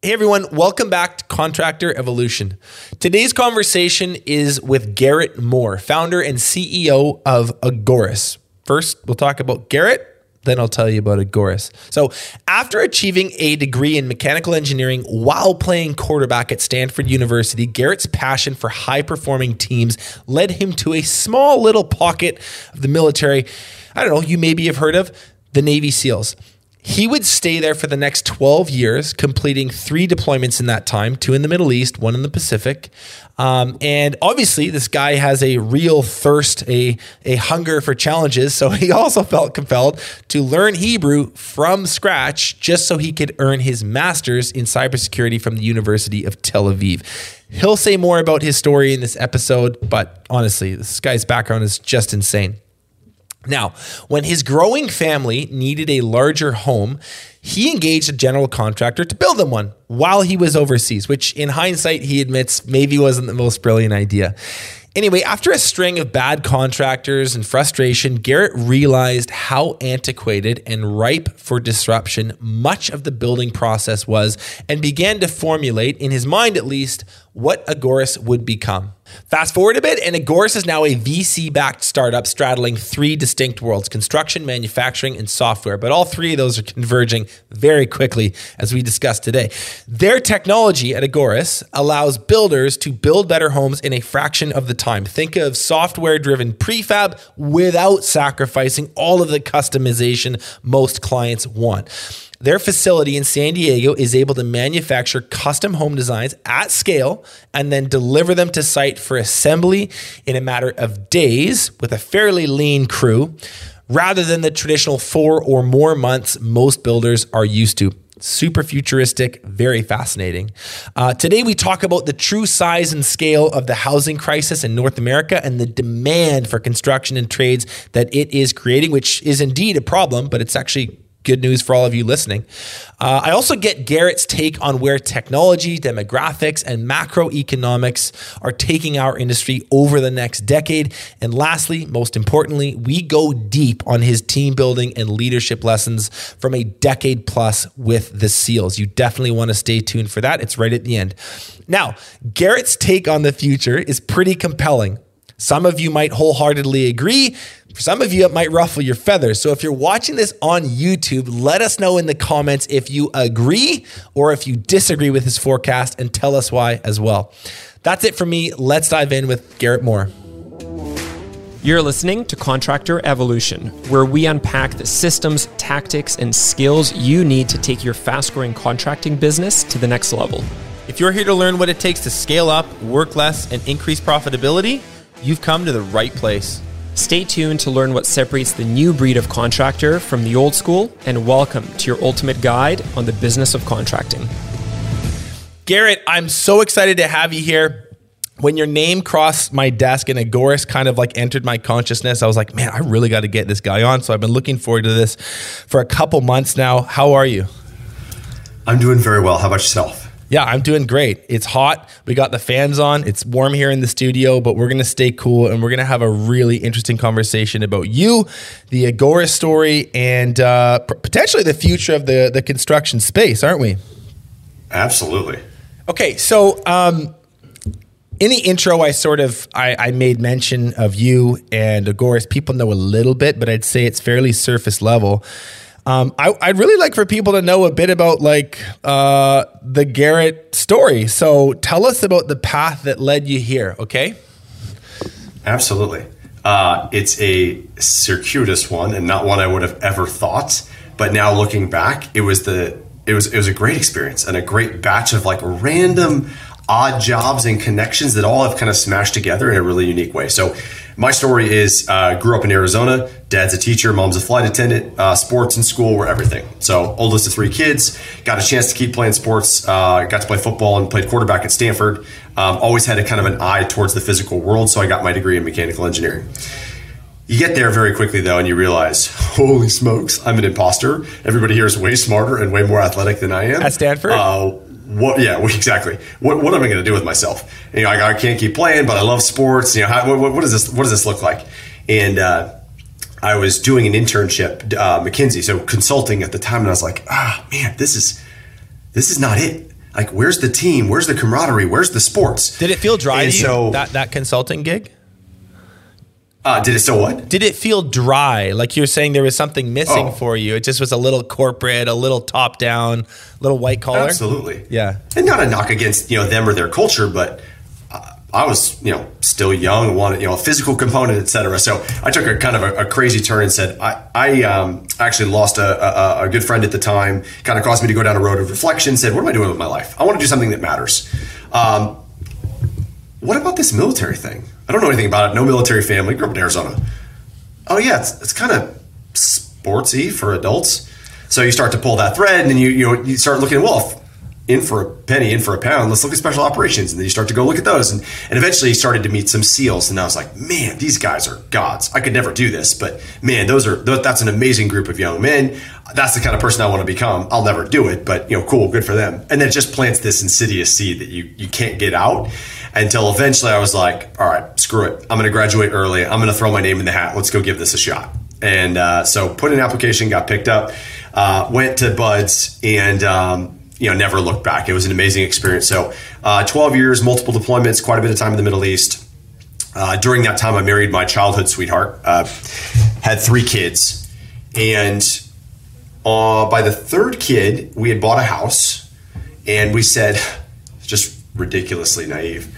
Hey everyone, welcome back to Contractor Evolution. Today's conversation is with Garrett Moore, founder and CEO of Agorist. First, we'll talk about Garrett, then I'll tell you about Agorist. So, after achieving a degree in mechanical engineering while playing quarterback at Stanford University, Garrett's passion for high performing teams led him to a small little pocket of the military. I don't know, you maybe have heard of the Navy SEALs. He would stay there for the next 12 years, completing three deployments in that time two in the Middle East, one in the Pacific. Um, and obviously, this guy has a real thirst, a, a hunger for challenges. So he also felt compelled to learn Hebrew from scratch just so he could earn his master's in cybersecurity from the University of Tel Aviv. He'll say more about his story in this episode, but honestly, this guy's background is just insane. Now, when his growing family needed a larger home, he engaged a general contractor to build them one while he was overseas, which in hindsight, he admits maybe wasn't the most brilliant idea. Anyway, after a string of bad contractors and frustration, Garrett realized how antiquated and ripe for disruption much of the building process was and began to formulate, in his mind at least, what Agoras would become. Fast forward a bit, and Agorist is now a VC backed startup straddling three distinct worlds construction, manufacturing, and software. But all three of those are converging very quickly, as we discussed today. Their technology at Agorist allows builders to build better homes in a fraction of the time. Think of software driven prefab without sacrificing all of the customization most clients want. Their facility in San Diego is able to manufacture custom home designs at scale and then deliver them to site for assembly in a matter of days with a fairly lean crew rather than the traditional four or more months most builders are used to. Super futuristic, very fascinating. Uh, today, we talk about the true size and scale of the housing crisis in North America and the demand for construction and trades that it is creating, which is indeed a problem, but it's actually good news for all of you listening. Uh, I also get Garrett's take on where technology, demographics, and macroeconomics are taking our industry over the next decade. And lastly, most importantly, we go deep on his team building and leadership lessons from a decade plus with the SEALs. You definitely want to stay tuned for that. It's right at the end. Now, Garrett's take on the future is pretty compelling. Some of you might wholeheartedly agree. For some of you, it might ruffle your feathers. So if you're watching this on YouTube, let us know in the comments if you agree or if you disagree with his forecast and tell us why as well. That's it for me. Let's dive in with Garrett Moore. You're listening to Contractor Evolution, where we unpack the systems, tactics, and skills you need to take your fast growing contracting business to the next level. If you're here to learn what it takes to scale up, work less, and increase profitability, you've come to the right place. Stay tuned to learn what separates the new breed of contractor from the old school, and welcome to your ultimate guide on the business of contracting. Garrett, I'm so excited to have you here. When your name crossed my desk and Agorist kind of like entered my consciousness, I was like, man, I really got to get this guy on. So I've been looking forward to this for a couple months now. How are you? I'm doing very well. How about yourself? Yeah, I'm doing great. It's hot. We got the fans on. It's warm here in the studio, but we're going to stay cool and we're going to have a really interesting conversation about you, the Agora story, and uh, potentially the future of the, the construction space, aren't we? Absolutely. Okay, so um, in the intro, I sort of I, I, made mention of you and Agorist. People know a little bit, but I'd say it's fairly surface level. Um, I, would really like for people to know a bit about like uh, the Garrett story. So tell us about the path that led you here. Okay. Absolutely. Uh, it's a circuitous one and not one I would have ever thought. But now looking back, it was the it was it was a great experience and a great batch of like random odd jobs and connections that all have kind of smashed together in a really unique way. So my story is uh, grew up in Arizona. Dad's a teacher, mom's a flight attendant. Uh, sports and school were everything. So oldest of three kids, got a chance to keep playing sports. Uh, got to play football and played quarterback at Stanford. Um, always had a kind of an eye towards the physical world, so I got my degree in mechanical engineering. You get there very quickly though, and you realize, holy smokes, I'm an imposter. Everybody here is way smarter and way more athletic than I am. At Stanford? Uh, what? Yeah, exactly. What, what am I going to do with myself? You know, I, I, can't keep playing, but I love sports. You know, how, what, what, does this what does this look like? And uh, I was doing an internship, uh, McKinsey, so consulting at the time, and I was like, ah, man, this is this is not it. Like, where's the team? Where's the camaraderie? Where's the sports? Did it feel dry And to you, so- that, that consulting gig? Uh, did it still what? Did it feel dry? Like you're saying there was something missing Oh. for you. It just was a little corporate, a little top down, a little white collar. Absolutely. Yeah. And not a knock against, you know, them or their culture, but I was, you know, still young, wanted, you know, a physical component, etc. So I took a kind of a, a crazy turn and said, I, I um, actually lost a, a, a good friend at the time, kind of caused me to go down a road of reflection, said, what am I doing with my life? I want to do something that matters. Um, what about this military thing? I don't know anything about it. No military family. Grew up in Arizona. Oh yeah, it's, it's kind of sportsy for adults. So you start to pull that thread, and then you you know you start looking. Well, in for a penny, in for a pound. Let's look at special operations, and then you start to go look at those, and and eventually you started to meet some SEALs, and I was like, man, these guys are gods. I could never do this, but man, those are that's an amazing group of young men. That's the kind of person I want to become. I'll never do it, but you know, cool, good for them. And then it just plants this insidious seed that you you can't get out until eventually I was like, all right, screw it. I'm going to graduate early. I'm going to throw my name in the hat. Let's go give this a shot. And uh, so put an application, got picked up, uh, went to BUD/S, and um, you know never looked back. It was an amazing experience. So uh, 12 years, multiple deployments, quite a bit of time in the Middle East. Uh, during that time, I married my childhood sweetheart, uh, had three kids, and uh, by the third kid, we had bought a house, and we said, just ridiculously naive,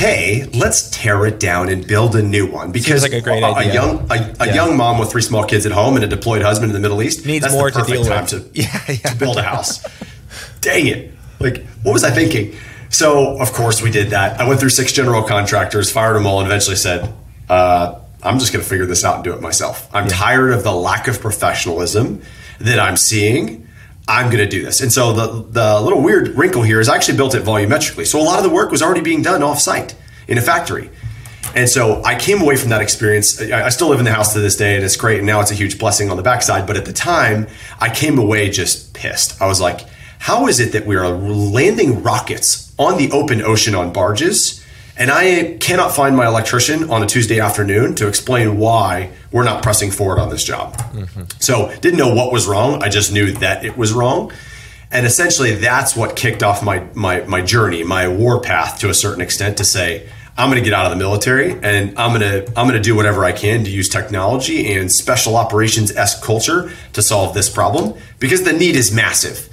hey, let's tear it down and build a new one because like a great a, idea. young a, a Yeah. young mom with three small kids at home and a deployed husband in the Middle East Needs that's more the to deal time with. to, Yeah, yeah. to build a house. Dang it! Like, what was I thinking? So, of course, we did that. I went through six general contractors, fired them all, and eventually said, uh, "I'm just going to figure this out and do it myself. I'm tired of the lack of professionalism that I'm seeing." I'm going to do this. And so the the little weird wrinkle here is I actually built it volumetrically. So a lot of the work was already being done off site in a factory. And so I came away from that experience. I, I still live in the house to this day, and it's great. And now it's a huge blessing on the backside. But at the time, I came away just pissed. I was like, how is it that we are landing rockets on the open ocean on barges? And I cannot find my electrician on a Tuesday afternoon to explain why we're not pressing forward on this job. Mm-hmm. So didn't know what was wrong. I just knew that it was wrong. And essentially that's what kicked off my my my journey, my war path to a certain extent to say, I'm going to get out of the military and I'm going to I'm going to do whatever I can to use technology and special operations esque culture to solve this problem because the need is massive.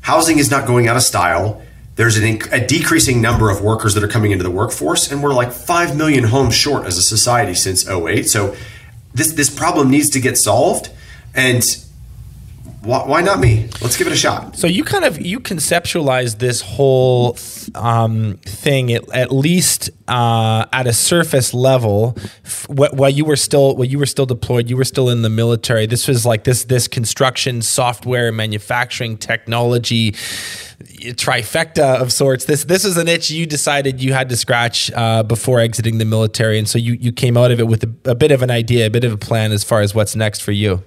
Housing is not going out of style. There's an, a decreasing number of workers that are coming into the workforce, and we're like 5 million homes short as a society since 08. So this, this problem needs to get solved. And why, not me? Let's give it a shot. So you kind of you conceptualized this whole um, thing at, at least uh, at a surface level. f- While you were still while you were still deployed, you were still in the military. This was like this this construction software manufacturing technology trifecta of sorts. This this is an itch you decided you had to scratch uh, before exiting the military, and so you you came out of it with a, a bit of an idea, a bit of a plan as far as what's next for you.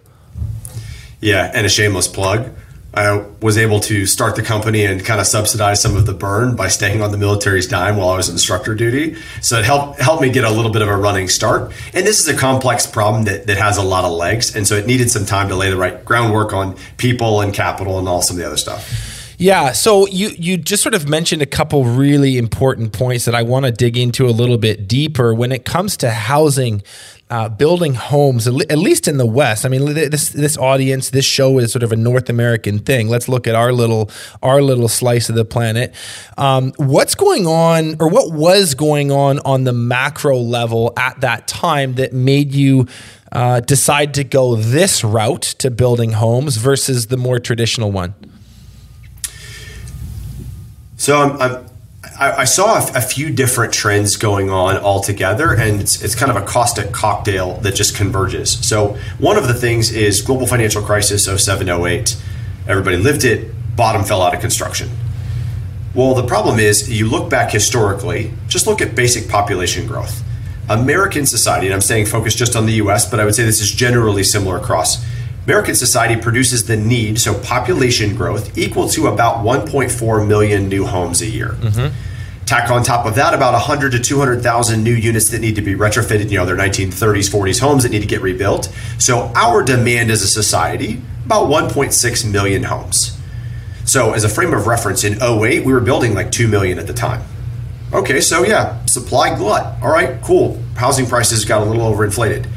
Yeah, and a shameless plug. I was able to start the company and kind of subsidize some of the burn by staying on the military's dime while I was instructor duty. So it helped helped me get a little bit of a running start. And this is a complex problem that, that has a lot of legs. And so it needed some time to lay the right groundwork on people and capital and all some of the other stuff. Yeah, so you you just sort of mentioned a couple really important points that I want to dig into a little bit deeper when it comes to housing, uh, building homes, at least in the West. I mean, this this audience, this show is sort of a North American thing. Let's look at our little our little slice of the planet. Um, what's going on, or what was going on on the macro level at that time that made you? Uh, decide to go this route to building homes versus the more traditional one. So I'm, I'm, I, saw a, few different trends going on all together, and it's, it's kind of a caustic cocktail that just converges. So one of the things is global financial crisis 07, 08. Everybody lived it, bottom fell out of construction. Well, the problem is you look back historically, just look at basic population growth. American society, and I'm saying focus just on the US, but I would say this is generally similar across. American society produces the need, so population growth, equal to about 1.4 million new homes a year. Mm-hmm. Tack on top of that about 100 to 200,000 new units that need to be retrofitted. You know, they're 1930s, 40s homes that need to get rebuilt. So our demand as a society, about 1.6 million homes. So, as a frame of reference, in 08, we were building like 2 million at the time. Okay, so yeah, supply glut. All right, cool. Housing prices got a little overinflated.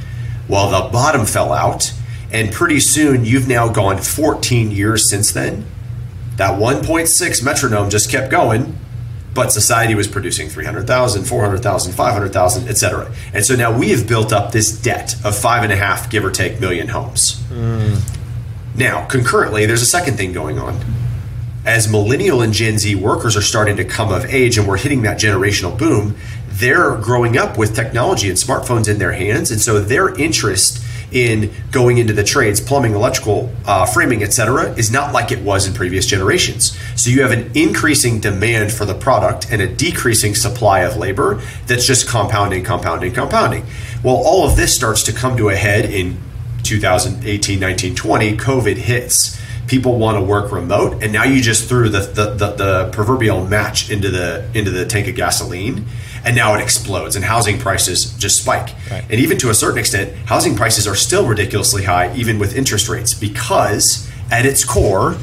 Well, the bottom fell out, and pretty soon you've now gone 14 years since then. That 1.6 metronome just kept going, but society was producing 300,000, 400,000, 500,000, etc. And so now we have built up this debt of five and a half, give or take, million homes. Mm. Now, concurrently, there's a second thing going on as millennial and Gen Z workers are starting to come of age and we're hitting that generational boom, they're growing up with technology and smartphones in their hands. And so their interest in going into the trades, plumbing, electrical, uh, framing, etc., is not like it was in previous generations. So you have an increasing demand for the product and a decreasing supply of labor that's just compounding, compounding, compounding. Well, all of this starts to come to a head in 2018, 19, 20. COVID hits people want to work remote and now you just threw the, the, the, the, proverbial match into the into the tank of gasoline and now it explodes and housing prices just spike right. and even to a certain extent housing prices are still ridiculously high even with interest rates because at its core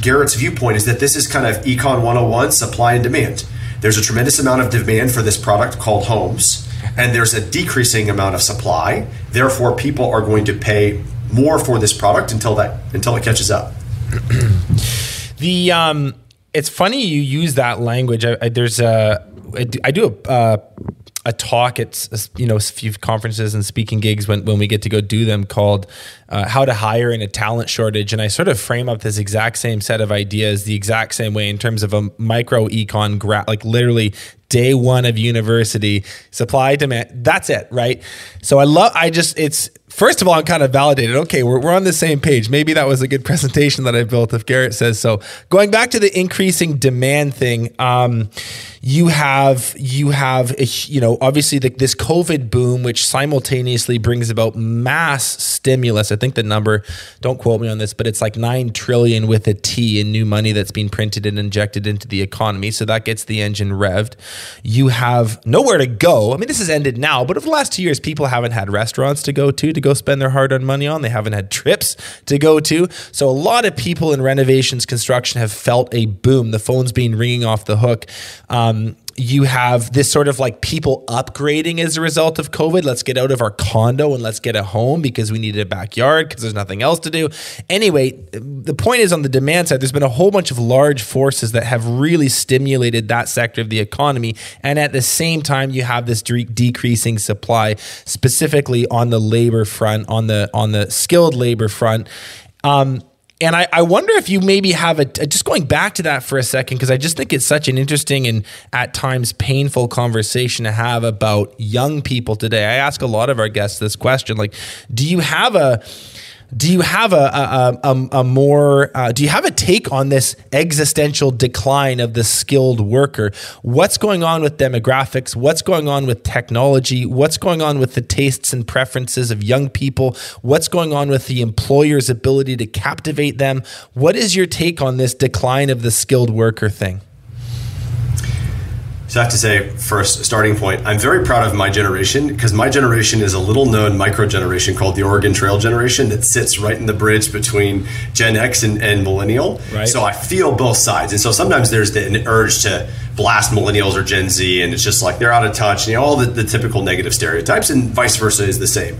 garrett's viewpoint is that this is kind of econ 101 supply and demand there's a tremendous amount of demand for this product called homes and there's a decreasing amount of supply therefore people are going to pay more for this product until that until it catches up. the um, it's funny you use that language. I, I, there's a I do a uh, a talk at you know a few conferences and speaking gigs when, when we get to go do them called uh, how to hire in a talent shortage. And i sort of frame up this exact same set of ideas the exact same way in terms of a micro econ gra- like literally day one of university supply demand that's it right? So i love i just it's first of all, I'm kind of validated. Okay, we're, we're on the same page. Maybe that was a good presentation that I built if Garrett says so. Going back to the increasing demand thing, um, you have you have you know obviously the, this COVID boom, which simultaneously brings about mass stimulus. I think the number, don't quote me on this, but it's like nine trillion with a T in new money that's being printed and injected into the economy. So that gets the engine revved. You have nowhere to go. I mean, this has ended now, but over the last two years, people haven't had restaurants to go to to go spend their hard-earned money on. They haven't had trips to go to. So a lot of people in renovations construction have felt a boom. The phone's being ringing off the hook. Um, you have this sort of like people upgrading as a result of COVID. Let's get out of our condo and let's get a home because we needed a backyard because there's nothing else to do. Anyway, the point is on the demand side, there's been a whole bunch of large forces that have really stimulated that sector of the economy. And at the same time, you have this de- decreasing supply, specifically on the labor front, on the on the skilled labor front. Um, and I, I wonder if you maybe have a just going back to that for a second because I just think it's such an interesting and at times painful conversation to have about young people today. I ask a lot of our guests this question like, do you have a do you have a a, a, a more uh, do you have a take on this existential decline of the skilled worker? What's going on with demographics? What's going on with technology? What's going on with the tastes and preferences of young people? What's going on with the employer's ability to captivate them? What is your take on this decline of the skilled worker thing? So I have to say, first, starting point, I'm very proud of my generation because my generation is a little known micro generation called the Oregon Trail generation that sits right in the bridge between Gen X and, and millennial. Right. So I feel both sides. And so sometimes there's the, an urge to blast millennials or Gen Z, and it's just like they're out of touch, and you know, all the, the typical negative stereotypes, and vice versa is the same.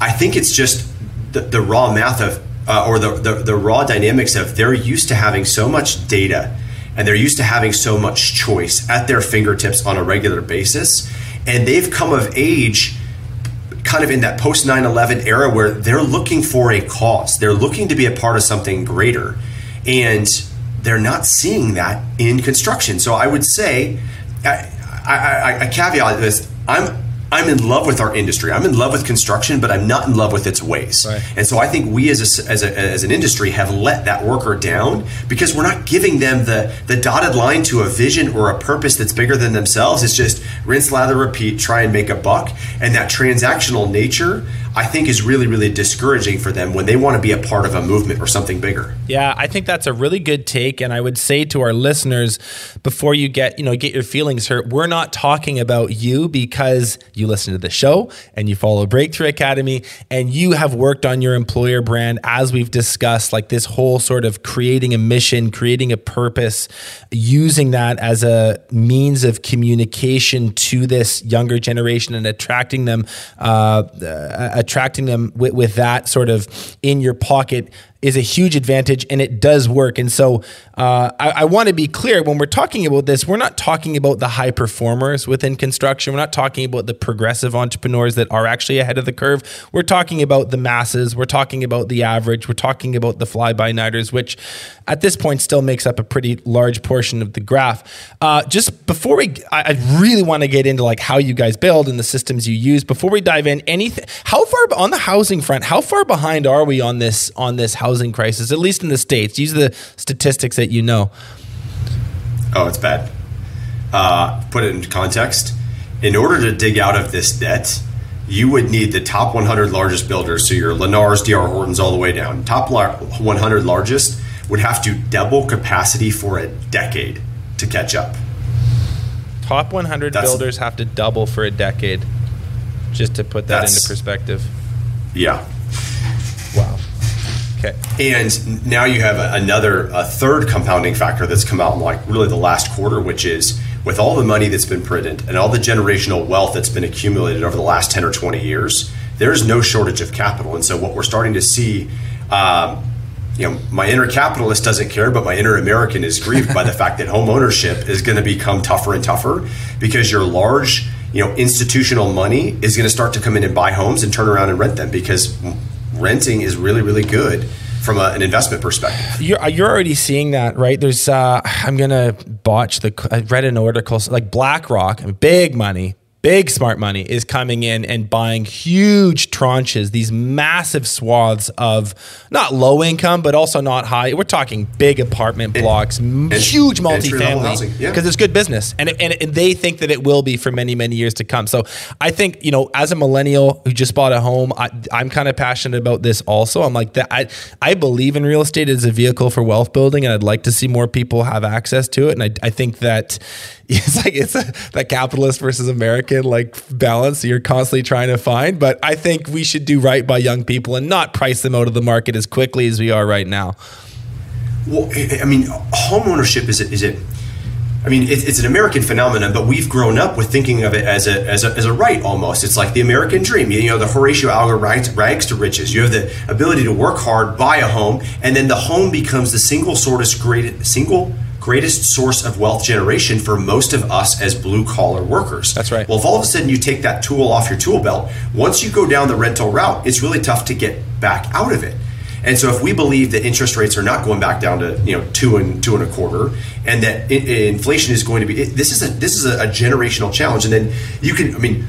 I think it's just the, the raw math of, uh, or the, the, the raw dynamics of they're used to having so much data and they're used to having so much choice at their fingertips on a regular basis. And they've come of age kind of in that post 9 11 era where they're looking for a cause, they're looking to be a part of something greater. And they're not seeing that in construction. So I would say, I, I, I caveat this I'm I'm in love with our industry. I'm in love with construction, but I'm not in love with its ways. Right. And so I think we as, a, as, a, as an industry have let that worker down because we're not giving them the, the dotted line to a vision or a purpose that's bigger than themselves. It's just rinse, lather, repeat, try and make a buck. And that transactional nature, I think is really, really discouraging for them when they want to be a part of a movement or something bigger. Yeah, I think that's a really good take. And I would say to our listeners, before you get, you know, get your feelings hurt, we're not talking about you because you listen to the show and you follow Breakthrough Academy and you have worked on your employer brand as we've discussed, like this whole sort of creating a mission, creating a purpose, using that as a means of communication to this younger generation and attracting them, uh, uh, attracting them with, with that sort of in your pocket is a huge advantage and it does work. And so uh, I, I want to be clear when we're talking about this, we're not talking about the high performers within construction. We're not talking about the progressive entrepreneurs that are actually ahead of the curve. We're talking about the masses. We're talking about the average. We're talking about the fly by nighters, which at this point still makes up a pretty large portion of the graph. Uh, just before we, I, I really want to get into like how you guys build and the systems you use. Before we dive in, anything, how far on the housing front, how far behind are we on this on this housing? Housing crisis, at least in the States? These are the statistics that you know. Oh, it's bad. Uh, put it into context. In order to dig out of this debt, you would need the top 100 largest builders, so your Lennars, DR Hortons, all the way down. Top 100 largest would have to double capacity for a decade to catch up. Top 100 That's, builders have to double for a decade, just to put that into perspective. Yeah. Wow. Okay. And now you have another, a third compounding factor that's come out in like really the last quarter, which is with all the money that's been printed and all the generational wealth that's been accumulated over the last 10 or 20 years, there's no shortage of capital. And so what we're starting to see, um, you know, my inner capitalist doesn't care, but my inner American is grieved by the fact that home ownership is going to become tougher and tougher because your large, you know, institutional money is going to start to come in and buy homes and turn around and rent them because renting is really, really good from a, an investment perspective. You're, you're already seeing that, right? There's, uh, I'm going to botch the, I read an article, like BlackRock, big money, big smart money is coming in and buying huge tranches, these massive swaths of not low income, but also not high. We're talking big apartment blocks, and, huge multifamily, because yeah. it's good business, and, it, and, and they think that it will be for many many years to come. So I think you know, as a millennial who just bought a home, I, I'm kind of passionate about this. Also, I'm like that. I I believe in real estate as a vehicle for wealth building, and I'd like to see more people have access to it. And I, I think that it's like it's a, that capitalist versus Like balance you're constantly trying to find. But I think we should do right by young people and not price them out of the market as quickly as we are right now. Well, I mean, home ownership is it is it. I mean, it's an American phenomenon, but we've grown up with thinking of it as a, as a, as a right almost. It's like the American dream. You know, the Horatio Alger rags, rags to riches. You have the ability to work hard, buy a home, and then the home becomes the single source, great, single greatest source of wealth generation for most of us as blue collar workers. That's right. Well, if all of a sudden you take that tool off your tool belt, once you go down the rental route, it's really tough to get back out of it. And so, if we believe that interest rates are not going back down to you know two and two and a quarter, and that inflation is going to be this is a this is a generational challenge, and then you can I mean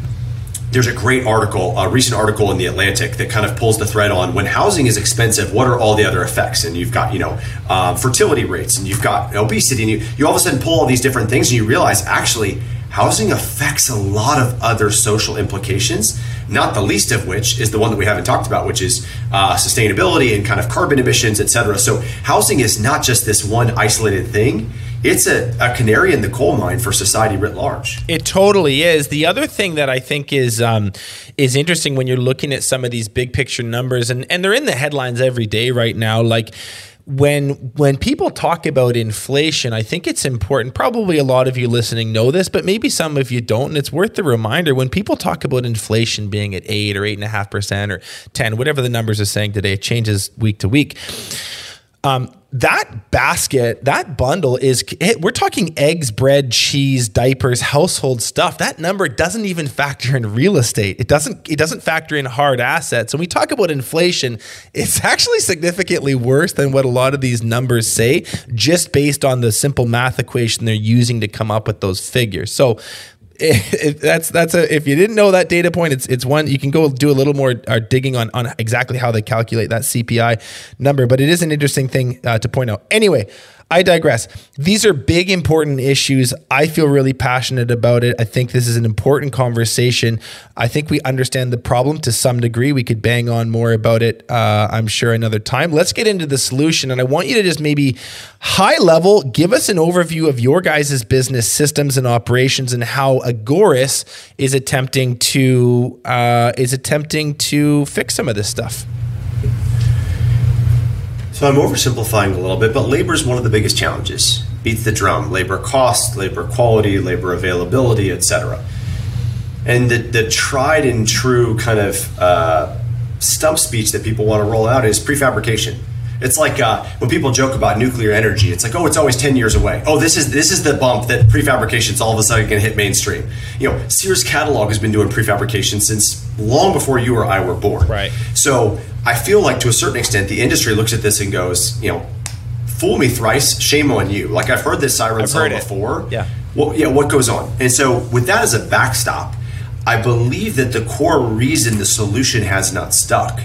there's a great article, a recent article in the Atlantic that kind of pulls the thread on when housing is expensive. What are all the other effects? And you've got you know uh, fertility rates, and you've got obesity, and you you all of a sudden pull all these different things, and you realize actually housing affects a lot of other social implications. Not the least of which is the one that we haven't talked about, which is uh, sustainability and kind of carbon emissions, et cetera. So housing is not just this one isolated thing it's a, a canary in the coal mine for society writ large. It totally is. The other thing that I think is um, is interesting when you're looking at some of these big picture numbers, and, and they're in the headlines every day right now, like when when people talk about inflation, I think it's important. Probably a lot of you listening know this, but maybe some of you don't. And it's worth the reminder when people talk about inflation being at eight or eight and a half percent or ten, whatever the numbers are saying today, it changes week to week. Um, that basket, that bundle is, we're talking eggs, bread, cheese, diapers, household stuff. That number doesn't even factor in real estate. It doesn't, it doesn't factor in hard assets. When we talk about inflation, it's actually significantly worse than what a lot of these numbers say, just based on the simple math equation they're using to come up with those figures. So that's that's a if you didn't know that data point, it's it's one you can go do a little more uh, digging on on exactly how they calculate that CPI number. But it is an interesting thing uh, to point out. Anyway, I digress. These are big, important issues. I feel really passionate about it. I think this is an important conversation. I think we understand the problem to some degree. We could bang on more about it, uh, I'm sure, another time. Let's get into the solution. And I want you to just maybe high level give us an overview of your guys' business systems and operations and how Agoris is attempting to uh, is attempting to fix some of this stuff. So I'm oversimplifying a little bit, but labor is one of the biggest challenges. Beats the drum. Labor cost, labor quality, labor availability, etc. And the, the tried and true kind of uh, stump speech that people want to roll out is prefabrication. It's like uh, when people joke about nuclear energy. It's like, oh, it's always ten years away. Oh, this is this is the bump that prefabrication prefabrication's all of a sudden going to hit mainstream. You know, Sears catalog has been doing prefabrication since long before you or I were born. Right. So I feel like to a certain extent, the industry looks at this and goes, you know, fool me thrice, shame on you. Like I've heard this siren song before. Yeah. Well, yeah. What goes on? And so with that as a backstop, I believe that the core reason the solution has not stuck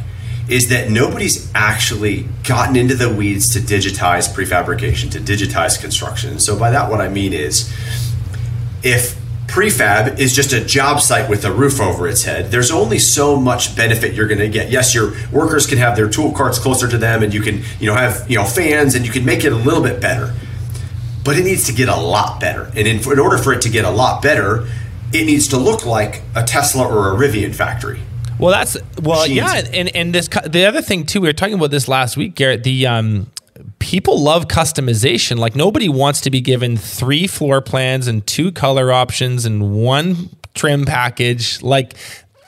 is that nobody's actually gotten into the weeds to digitize prefabrication, to digitize construction. And so by that, what I mean is, if prefab is just a job site with a roof over its head there's only so much benefit you're going to get yes your workers can have their tool carts closer to them and you can you know have you know fans and you can make it a little bit better but it needs to get a lot better and in, in order for it to get a lot better it needs to look like a tesla or a rivian factory Well, that's well, Machines. yeah, and and this the other thing too. We were talking about this last week, Garrett. The um, people love customization. Like nobody wants to be given three floor plans and two color options and one trim package. Like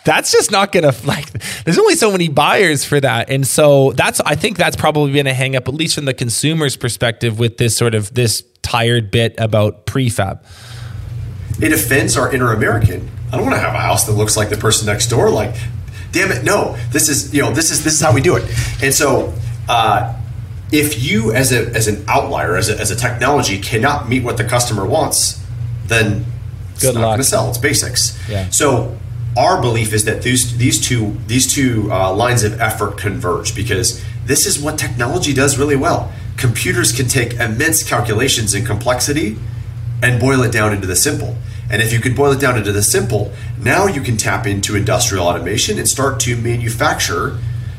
that's just not gonna like. There's only so many buyers for that, and so that's I think that's probably been a hang up, at least from the consumer's perspective, with this sort of this tired bit about prefab. it offends our inner American. I don't want to have a house that looks like the person next door. Like, damn it, no. This is you know this is this is how we do it. And so, uh, if you as a as an outlier as a, as a technology cannot meet what the customer wants, then it's Good not going to sell. It's basics. Yeah. So our belief is that these these two these two uh, lines of effort converge because this is what technology does really well. Computers can take immense calculations and complexity and boil it down into the simple. And if you can boil it down into the simple, now you can tap into industrial automation and start to manufacture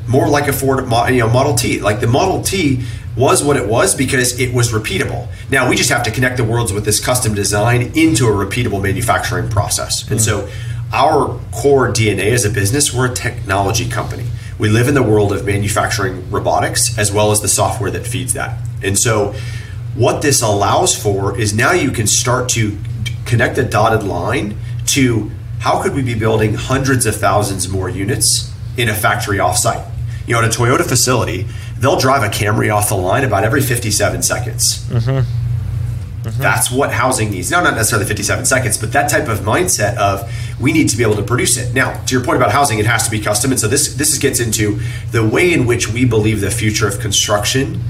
more like a Ford you know, Model T. Like the Model T was what it was because it was repeatable. Now we just have to connect the worlds with this custom design into a repeatable manufacturing process. And hmm. so our core DNA as a business, we're a technology company. We live in the world of manufacturing robotics as well as the software that feeds that. And so what this allows for is now you can start to connect a dotted line to how could we be building hundreds of thousands more units in a factory offsite? You know, at a Toyota facility, they'll drive a Camry off the line about every 57 seconds. That's what housing needs. No, not necessarily 57 seconds, but that type of mindset of we need to be able to produce it. Now, to your point about housing, it has to be custom, and so this this gets into the way in which we believe the future of construction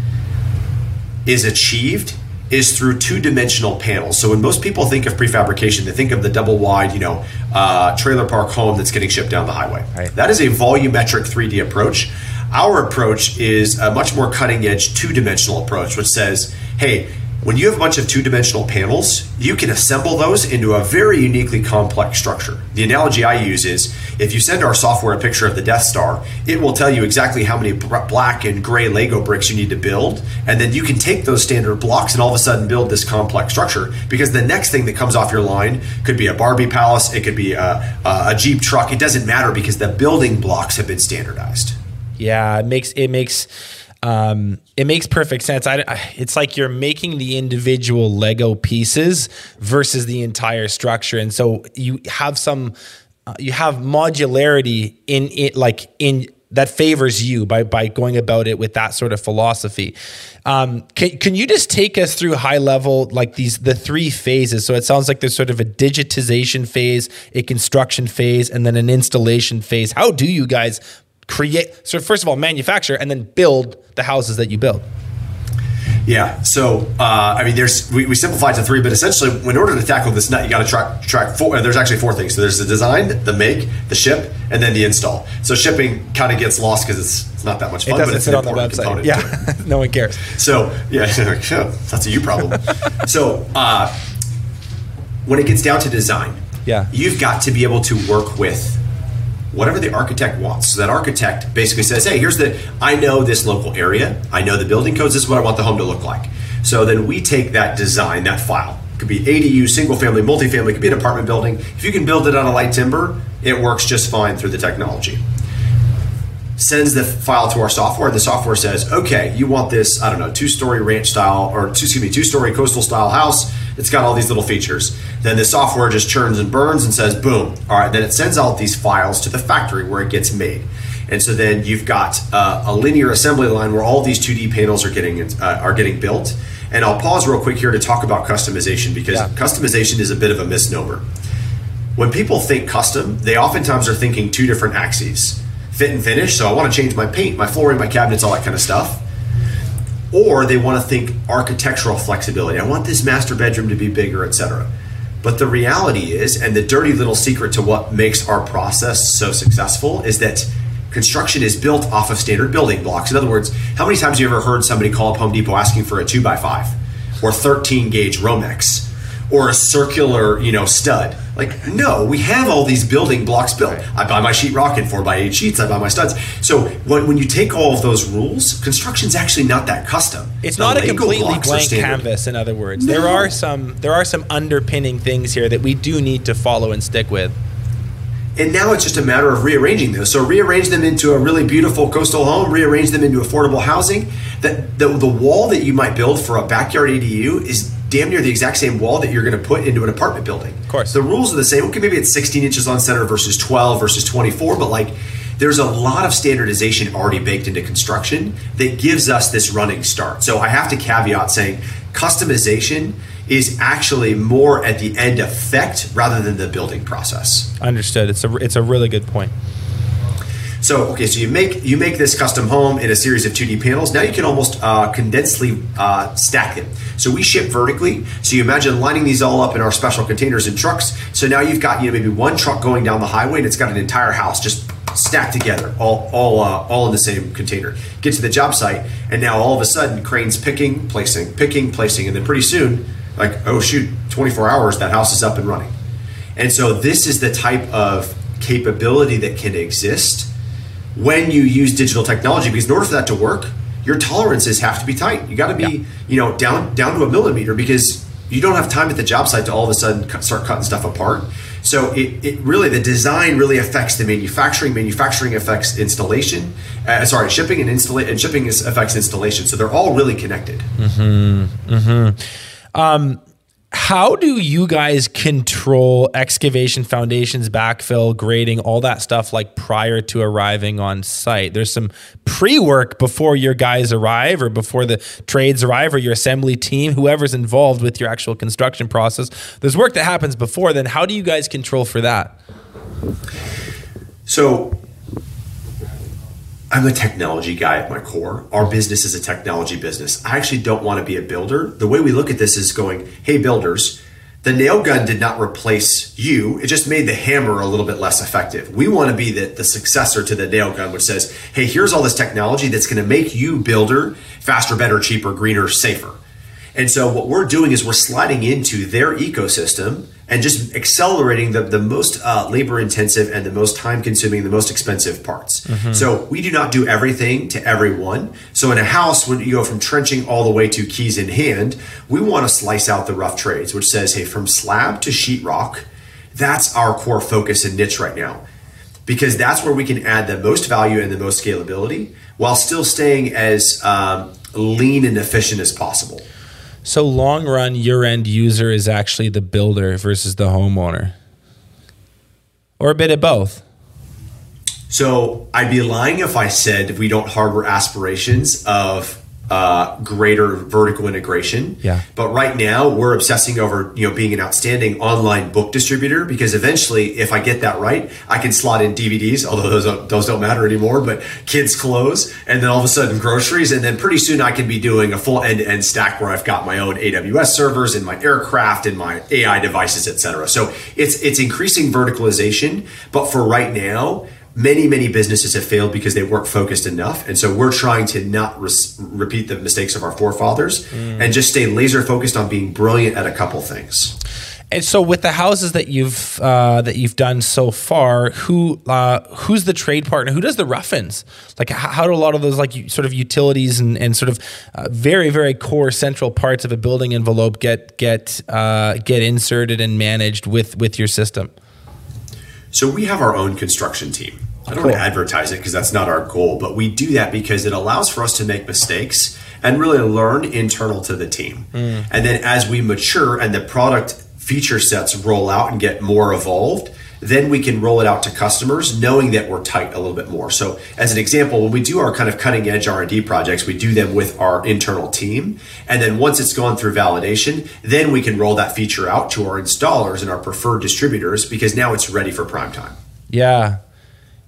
is achieved is through two-dimensional panels. So when most people think of prefabrication, they think of the double wide, you know, uh, trailer park home that's getting shipped down the highway. Right. That is a volumetric 3D approach. Our approach is a much more cutting-edge two-dimensional approach, which says, hey. When you have a bunch of two dimensional panels, you can assemble those into a very uniquely complex structure. The analogy I use is if you send our software a picture of the Death Star, it will tell you exactly how many black and gray Lego bricks you need to build. And then you can take those standard blocks and all of a sudden build this complex structure because the next thing that comes off your line could be a Barbie palace, it could be a, a Jeep truck. It doesn't matter because the building blocks have been standardized. Yeah, it makes it makes um, it makes perfect sense. I, I- it's like you're making the individual Lego pieces versus the entire structure, and so you have some uh, you have modularity in it, like in that favors you by by going about it with that sort of philosophy. Um, can can you just take us through high level like these the three phases? So it sounds like there's sort of a digitization phase, a construction phase, and then an installation phase. How do you guys create? So first of all, manufacture and then build the houses that you build. Yeah. So, uh, I mean, there's we, we simplified to three, but essentially, in order to tackle this nut, you got to track track four. uh, There's actually four things. So there's the design, the make, the ship, and then the install. So shipping kind of gets lost because it's it's not that much fun, but doesn't it's sit an on the website. it. Yeah, no one cares. So yeah, that's a you problem. so uh, when it gets down to design, Yeah. you've got to be able to work with whatever the architect wants. So that architect basically says, "Hey, here's the I know this local area. I know the building codes. This is what I want the home to look like." So then we take that design, that file. It could be ADU, single family, multifamily. Could be an apartment building. If you can build it on a light timber, it works just fine through the technology sends the file to our software. The software says, okay, you want this, I don't know, two story ranch style or two, excuse me, two story coastal style house. It's got all these little features. Then the software just churns and burns and says, boom. All right, then it sends out these files to the factory where it gets made. And so then you've got uh, a linear assembly line where all these 2D panels are getting uh, are getting built. And I'll pause real quick here to talk about customization because Yeah. customization is a bit of a misnomer when people think custom, they oftentimes are thinking two different axes fit and finish. So I want to change my paint, my flooring, my cabinets, all that kind of stuff. Or they want to think architectural flexibility. I want this master bedroom to be bigger, etc. But the reality is, and the dirty little secret to what makes our process so successful is that construction is built off of standard building blocks. In other words, how many times have you ever heard somebody call up Home Depot asking for a two by five or 13 gauge Romex? or a circular, you know, stud. Like, no, we have all these building blocks built. I buy my sheetrock in four by eight sheets. I buy my studs. So when, when you take all of those rules, construction's actually not that custom. It's The not a completely blank canvas. In other words, there are some there are some underpinning things here that we do need to follow and stick with. And now it's just a matter of rearranging those. So rearrange them into a really beautiful coastal home, rearrange them into affordable housing. That the, the wall that you might build for a backyard ADU is damn near the exact same wall that you're going to put into an apartment building. Of course. The rules are the same. Okay, maybe it's 16 inches on center versus 12 versus 24, but like there's a lot of standardization already baked into construction that gives us this running start. So I have to caveat saying customization is actually more at the end effect rather than the building process. Understood. It's a it's a really good point. So okay, so you make you make this custom home in a series of 2D panels. Now you can almost uh, condensely uh, stack it. So we ship vertically. So you imagine lining these all up in our special containers and trucks. So now you've got you know maybe one truck going down the highway and it's got an entire house just stacked together, all all uh, all in the same container. Get to the job site, and now all of a sudden cranes picking, placing, picking, placing, and then pretty soon, like oh shoot, 24 hours that house is up and running. And so this is the type of capability that can exist when you use digital technology because in order for that to work your tolerances have to be tight. You got to be Yeah. you know down down to a millimeter because you don't have time at the job site to all of a sudden cut, start cutting stuff apart. So it, it really the design really affects the manufacturing. Manufacturing affects installation uh, sorry shipping and installation and shipping is, affects installation. So they're all really connected mm-hmm. Mm-hmm. Um, How do you guys control excavation, foundations, backfill, grading, all that stuff like prior to arriving on site? There's some pre-work before your guys arrive or before the trades arrive or your assembly team, whoever's involved with your actual construction process. There's work that happens before then. How do you guys control for that? So I'm a technology guy at my core. Our business is a technology business. I actually don't want to be a builder. The way we look at this is going, hey, builders, the nail gun did not replace you. It just made the hammer a little bit less effective. We want to be the, the successor to the nail gun, which says, hey, here's all this technology that's going to make you, builder, faster, better, cheaper, greener, safer. And so what we're doing is we're sliding into their ecosystem and just accelerating the, the most uh, labor intensive and the most time consuming, the most expensive parts. So we do not do everything to everyone. So in a house, when you go from trenching all the way to keys in hand, we want to slice out the rough trades, which says, hey, from slab to sheetrock, that's our core focus and niche right now because that's where we can add the most value and the most scalability while still staying as um, lean and efficient as possible. So long run, your end user is actually the builder versus the homeowner, or a bit of both. So I'd be lying if I said we don't harbor aspirations of uh, greater vertical integration. Yeah. But right now, we're obsessing over you know being an outstanding online book distributor because eventually, if I get that right, I can slot in DVDs. Although those don't, those don't matter anymore. But kids' clothes, and then all of a sudden groceries, and then pretty soon I can be doing a full end to end stack where I've got my own AWS servers and my aircraft and my AI devices, etc. So it's it's increasing verticalization. But for right now many many businesses have failed because they weren't focused enough. And so we're trying to not res- repeat the mistakes of our forefathers mm. and just stay laser focused on being brilliant at a couple things. And so with the houses that you've uh, that you've done so far who uh, who's the trade partner? Who does the rough-ins? Like how, how do a lot of those like sort of utilities and, and sort of uh, very very core central parts of a building envelope get get uh, get inserted and managed with with your system so we have our own construction team. I don't cool. want to advertise it because that's not our goal, but we do that because it allows for us to make mistakes and really learn internal to the team. Mm. And then as we mature and the product feature sets roll out and get more evolved, then we can roll it out to customers knowing that we're tight a little bit more. So as an example when we do our kind of cutting edge r&d projects we do them with our internal team. And then once it's gone through validation then we can roll that feature out to our installers and our preferred distributors because now it's ready for prime time. Yeah.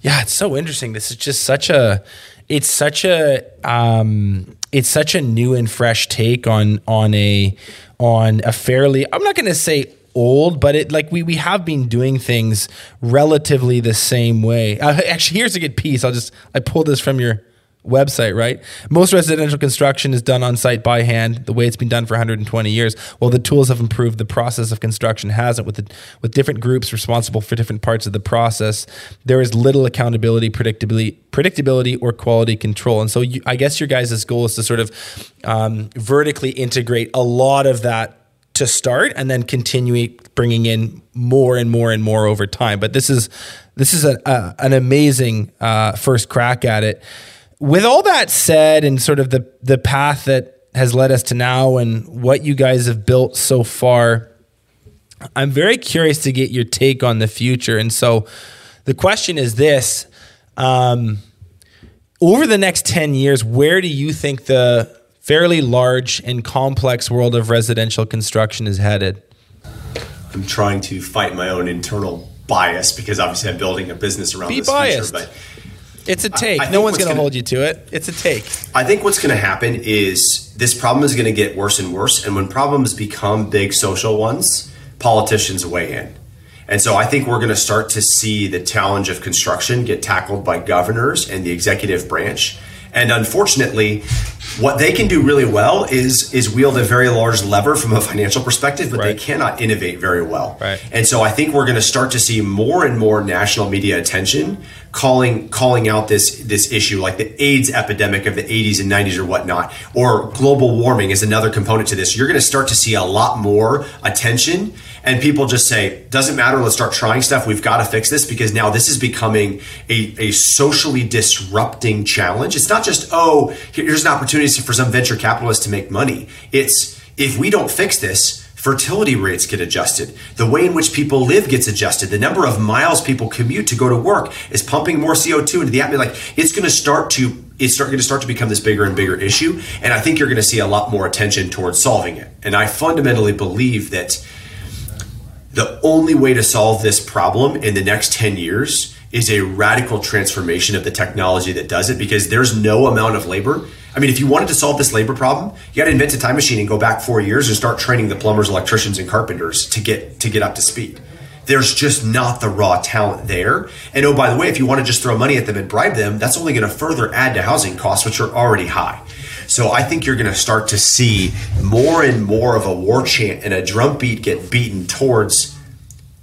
Yeah it's so interesting. This is just such a it's such a um, it's such a new and fresh take on on a on a fairly i'm not going to say old, but it like we we have been doing things relatively the same way. Uh, actually, here's a good piece. I'll just I pulled this from your website, right? Most residential construction is done on site by hand, the way it's been done for 120 years. Well, the tools have improved. The process of construction hasn't, with the, with different groups responsible for different parts of the process. There is little accountability, predictability, predictability, or quality control. And so, you, I guess your guys' goal is to sort of um, vertically integrate a lot of that to start and then continue bringing in more and more and more over time. But this is this is a, a, an amazing uh, first crack at it. With all that said, and sort of the the path that has led us to now, and what you guys have built so far, I'm very curious to get your take on the future. And so, the question is this: um, over the next ten years, where do you think the fairly large and complex world of residential construction is headed? I'm trying to fight my own internal bias because obviously I'm building a business around Be this biased. future. But it's a take. I, I no one's going to hold you to it. It's a take. I think what's going to happen is this problem is going to get worse and worse. And when problems become big social ones, politicians weigh in. And so I think we're going to start to see the challenge of construction get tackled by governors and the executive branch. And unfortunately, what they can do really well is is wield a very large lever from a financial perspective, but right. they cannot innovate very well. Right. And so I think we're going to start to see more and more national media attention calling calling out this this issue, like the AIDS epidemic of the 80s and 90s or whatnot, or global warming is another component to this. You're going to start to see a lot more attention and people just say doesn't matter let's start trying stuff. We've got to fix this because now this is becoming a, a socially disrupting challenge. It's not just oh here's an opportunity for some venture capitalists to make money. It's if we don't fix this fertility rates get adjusted. The way in which people live gets adjusted. The number of miles people commute to go to work is pumping more co2 into the atmosphere. Like it's going to start to it's going to start to become this bigger and bigger issue and i think you're going to see a lot more attention towards solving it. And i fundamentally believe that the only way to solve this problem in the next 10 years is a radical transformation of the technology that does it because there's no amount of labor. I mean, if you wanted to solve this labor problem, you got to invent a time machine and go back 4 years and start training the plumbers, electricians and carpenters to get to get up to speed. There's just not the raw talent there. And oh by the way, if you want to just throw money at them and bribe them, that's only going to further add to housing costs which are already high. So I think you're going to start to see more and more of a war chant and a drum beat get beaten towards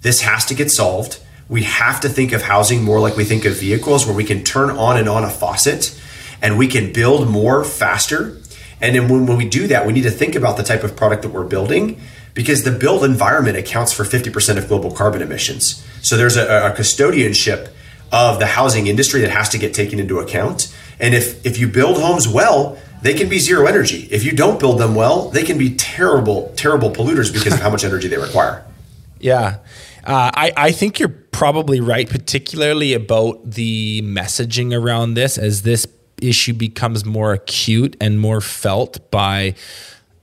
this has to get solved. We have to think of housing more like we think of vehicles, where we can turn on and on a faucet and we can build more faster. And then when, when we do that, we need to think about the type of product that we're building because the built environment accounts for 50% of global carbon emissions. So there's a, a custodianship of the housing industry that has to get taken into account. And if, if you build homes well, they can be zero energy. If you don't build them well, they can be terrible, terrible polluters because of how much energy they require. Yeah. Uh, I, I think you're probably right, particularly about the messaging around this, as this issue becomes more acute and more felt by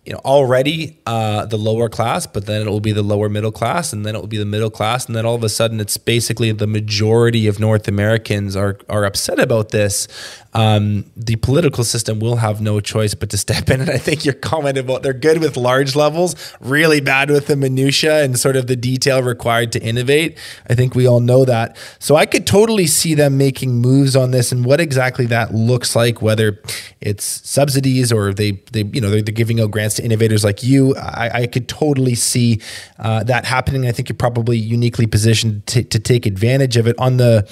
you know already uh, the lower class, but then it will be the lower middle class, and then it will be the middle class, and then all of a sudden it's basically the majority of North Americans are are upset about this. Um, the political system will have no choice but to step in. And I think your comment about they're good with large levels, really bad with the minutia and sort of the detail required to innovate. I think we all know that. So I could totally see them making moves on this and what exactly that looks like, whether it's subsidies or they they you know they're, they're giving out grants to innovators like you. I, I could totally see uh, that happening. I think you're probably uniquely positioned to, to take advantage of it on the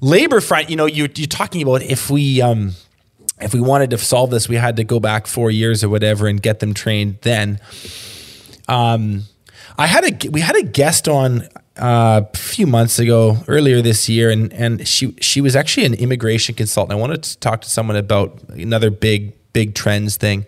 labor front. You know, you're, you're talking about if we. Um, if we wanted to solve this, we had to go back four years or whatever and get them trained then. Um, I had a we had a guest on uh, a few months ago, earlier this year, and and she she was actually an immigration consultant. I wanted to talk to someone about another big big trends thing.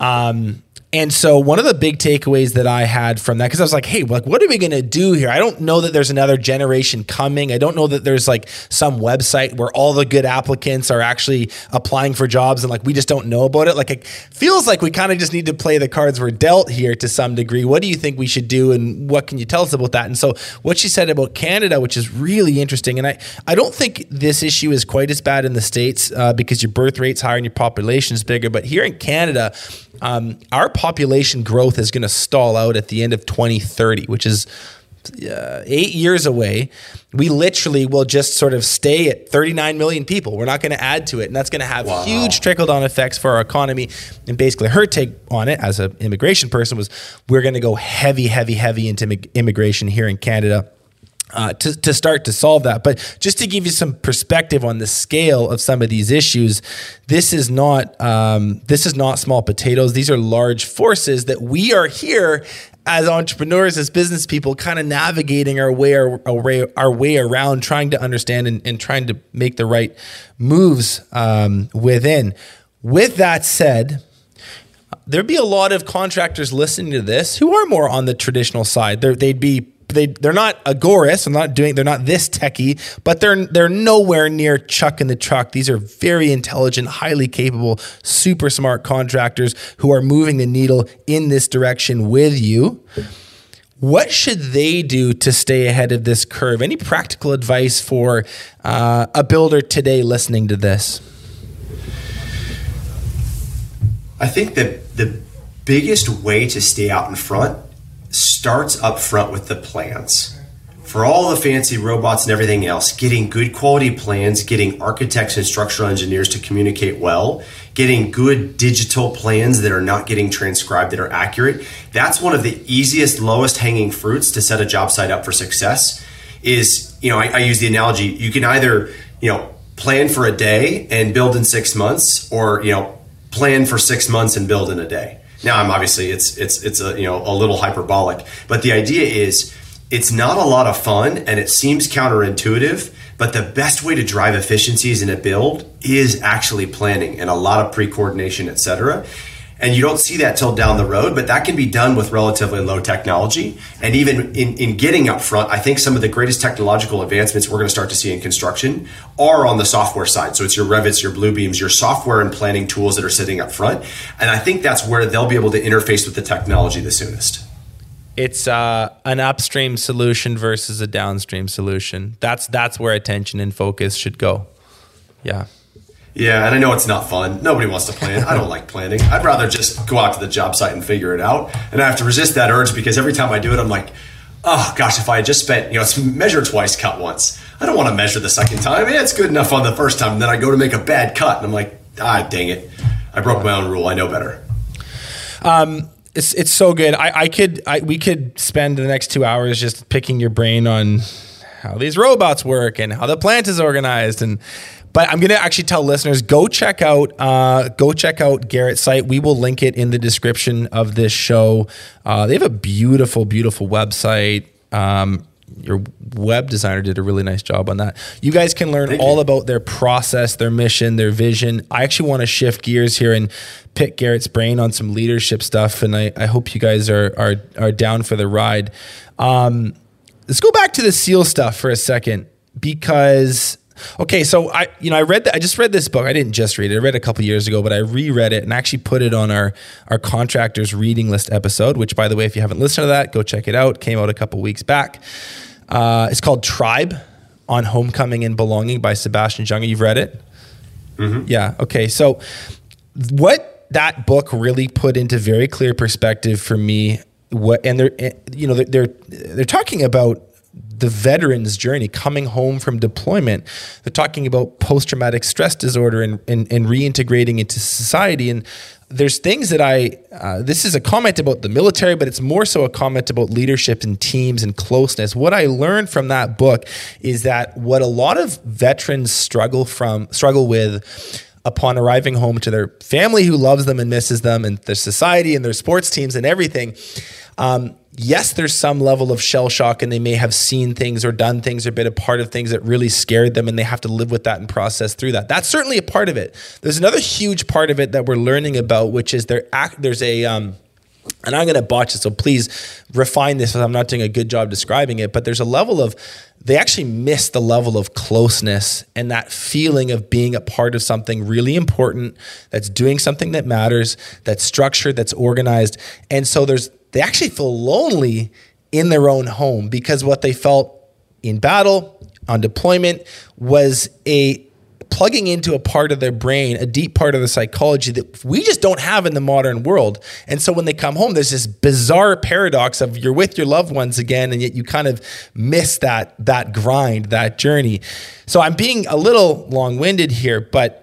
Um, and so one of the big takeaways that I had from that, because I was like, hey, like, what are we going to do here? I don't know that there's another generation coming. I don't know that there's like some website where all the good applicants are actually applying for jobs and like we just don't know about it. Like it feels like we kind of just need to play the cards we're dealt here to some degree. What do you think we should do and what can you tell us about that? And so what she said about Canada, which is really interesting. And I, I don't think this issue is quite as bad in the States uh, because your birth rate's higher and your population is bigger. But here in Canada, um, our population growth is going to stall out at the end of 2030, which is uh, eight years away. We literally will just sort of stay at 39 million people. We're not going to add to it. And that's going to have wow. huge trickle down effects for our economy. And basically, her take on it as an immigration person was we're going to go heavy, heavy, heavy into immigration here in Canada uh, to, to start to solve that. But just to give you some perspective on the scale of some of these issues, this is not um, this is not small potatoes. These are large forces that we are here as entrepreneurs, as business people, kind of navigating our way our, our, way, our way around, trying to understand and, and trying to make the right moves um, within. With that said, there'd be a lot of contractors listening to this who are more on the traditional side. they would be they they're not Agoras. I'm not doing. They're not this techie, but they're they're nowhere near Chuck in the truck. These are very intelligent, highly capable, super smart contractors who are moving the needle in this direction with you. What should they do to stay ahead of this curve? Any practical advice for uh, a builder today listening to this? I think that the biggest way to stay out in front starts up front with the plans. For all the fancy robots and everything else, getting good quality plans, getting architects and structural engineers to communicate well, getting good digital plans that are not getting transcribed that are accurate, that's one of the easiest, lowest hanging fruits to set a job site up for success. Is, you know, I, I use the analogy you can either, you know, plan for a day and build in six months, or, you know, plan for six months and build in a day now, I'm obviously it's it's it's a you know a little hyperbolic, but the idea is it's not a lot of fun and it seems counterintuitive. But the best way to drive efficiencies in a build is actually planning and a lot of pre coordination, et cetera and you don't see that till down the road but that can be done with relatively low technology. And even in, in getting up front i think some of the greatest technological advancements we're going to start to see in construction are on the software side. So it's your Revits your Bluebeams your software and planning tools that are sitting up front. And i think that's where they'll be able to interface with the technology the soonest. It's uh, an upstream solution versus a downstream solution. That's that's where attention and focus should go. Yeah yeah, and I know it's not fun. Nobody wants to plan. I don't like planning. I'd rather just go out to the job site and figure it out. And I have to resist that urge because every time I do it, I'm like, oh gosh, if I had just spent, you know, it's measure twice, cut once. I don't want to measure the second time. Yeah, it's good enough on the first time. And then I go to make a bad cut, and I'm like, ah, dang it. I broke my own rule. I know better. Um, it's it's so good. I, I could I, we could spend the next two hours just picking your brain on how these robots work and how the plant is organized and but I'm going to actually tell listeners go check out uh, go check out Garrett's site. We will link it in the description of this show. Uh, they have a beautiful, beautiful website. Um, your web designer did a really nice job on that. You guys can learn Thank all you. about their process, their mission, their vision. I actually want to shift gears here and pick Garrett's brain on some leadership stuff, and I, I hope you guys are are are down for the ride. Um, let's go back to the SEAL stuff for a second because Okay, so I you know I read that I just read this book. I didn't just read it. I read it a couple years ago, but I reread it and actually put it on our our contractors reading list episode. Which, by the way, if you haven't listened to that, go check it out. Came out a couple weeks back. Uh, it's called Tribe on Homecoming and Belonging by Sebastian Junger. You've read it? Mm-hmm. Yeah. Okay. So what that book really put into very clear perspective for me. What and they're you know they're they're talking about the veteran's journey coming home from deployment. They're talking about post traumatic stress disorder and, and, and, reintegrating into society. And there's things that I, uh, this is a comment about the military, but it's more so a comment about leadership and teams and closeness. What I learned from that book is that what a lot of veterans struggle from, struggle with, upon arriving home to their family who loves them and misses them and their society and their sports teams and everything um, yes, there's some level of shell shock and they may have seen things or done things or been a part of things that really scared them and they have to live with that and process through that. That's certainly a part of it. There's another huge part of it that we're learning about, which is act, there's a um, and I'm going to botch it, so please refine this. I'm not doing a good job describing it, but there's a level of they actually miss the level of closeness and that feeling of being a part of something really important that's doing something that matters, that's structured, that's organized. And so there's they actually feel lonely in their own home because what they felt in battle, on deployment, was a plugging into a part of their brain, a deep part of the psychology that we just don't have in the modern world. And so when they come home, there's this bizarre paradox of you're with your loved ones again, and yet you kind of miss that that grind, that journey. So I'm being a little long-winded here, but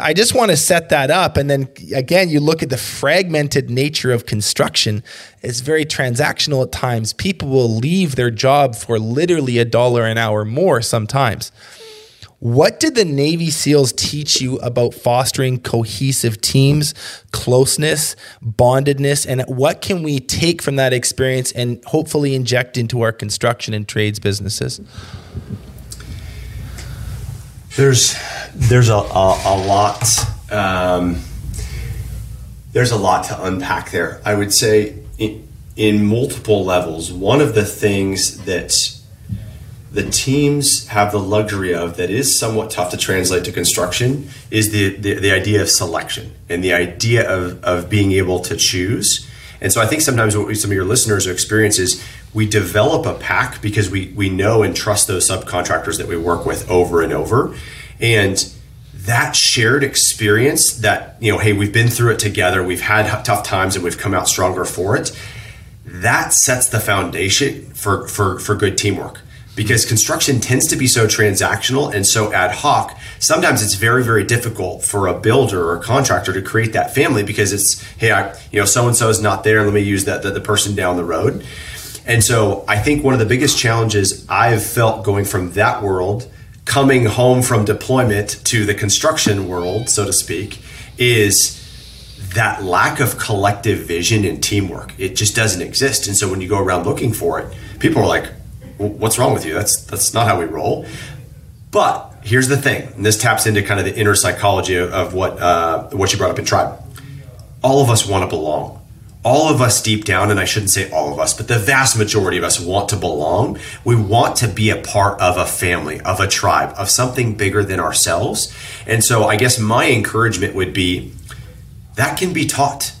I just want to set that up. And then again, you look at the fragmented nature of construction. It's very transactional at times. People will leave their job for literally a dollar an hour more sometimes. What did the Navy SEALs teach you about fostering cohesive teams, closeness, bondedness, and what can we take from that experience and hopefully inject into our construction and trades businesses? There's there's a, a, a lot um, there's a lot to unpack there. I would say in, in multiple levels. One of the things that the teams have the luxury of that is somewhat tough to translate to construction is the, the, the, idea of selection and the idea of, of being able to choose. And so I think sometimes what some of your listeners are experiencing is we develop a pack because we we know and trust those subcontractors that we work with over and over. And that shared experience that you know hey we've been through it together we've had tough times and we've come out stronger for it that sets the foundation for for for good teamwork. Because construction tends to be so transactional and so ad hoc sometimes it's very very difficult for a builder or a contractor to create that family because it's hey I, you know so and so is not there let me use that the, the person down the road and so I think one of the biggest challenges I've felt going from that world, coming home from deployment to the construction world, so to speak, is that lack of collective vision and teamwork. It just doesn't exist. And so when you go around looking for it, people are like, "What's wrong with you? That's that's not how we roll." But here's the thing, and this taps into kind of the inner psychology of, of what uh, what you brought up in tribe. All of us want to belong all of us deep down, and I shouldn't say all of us, but the vast majority of us want to belong. We want to be a part of a family, of a tribe, of something bigger than ourselves. And so I guess my encouragement would be that can be taught.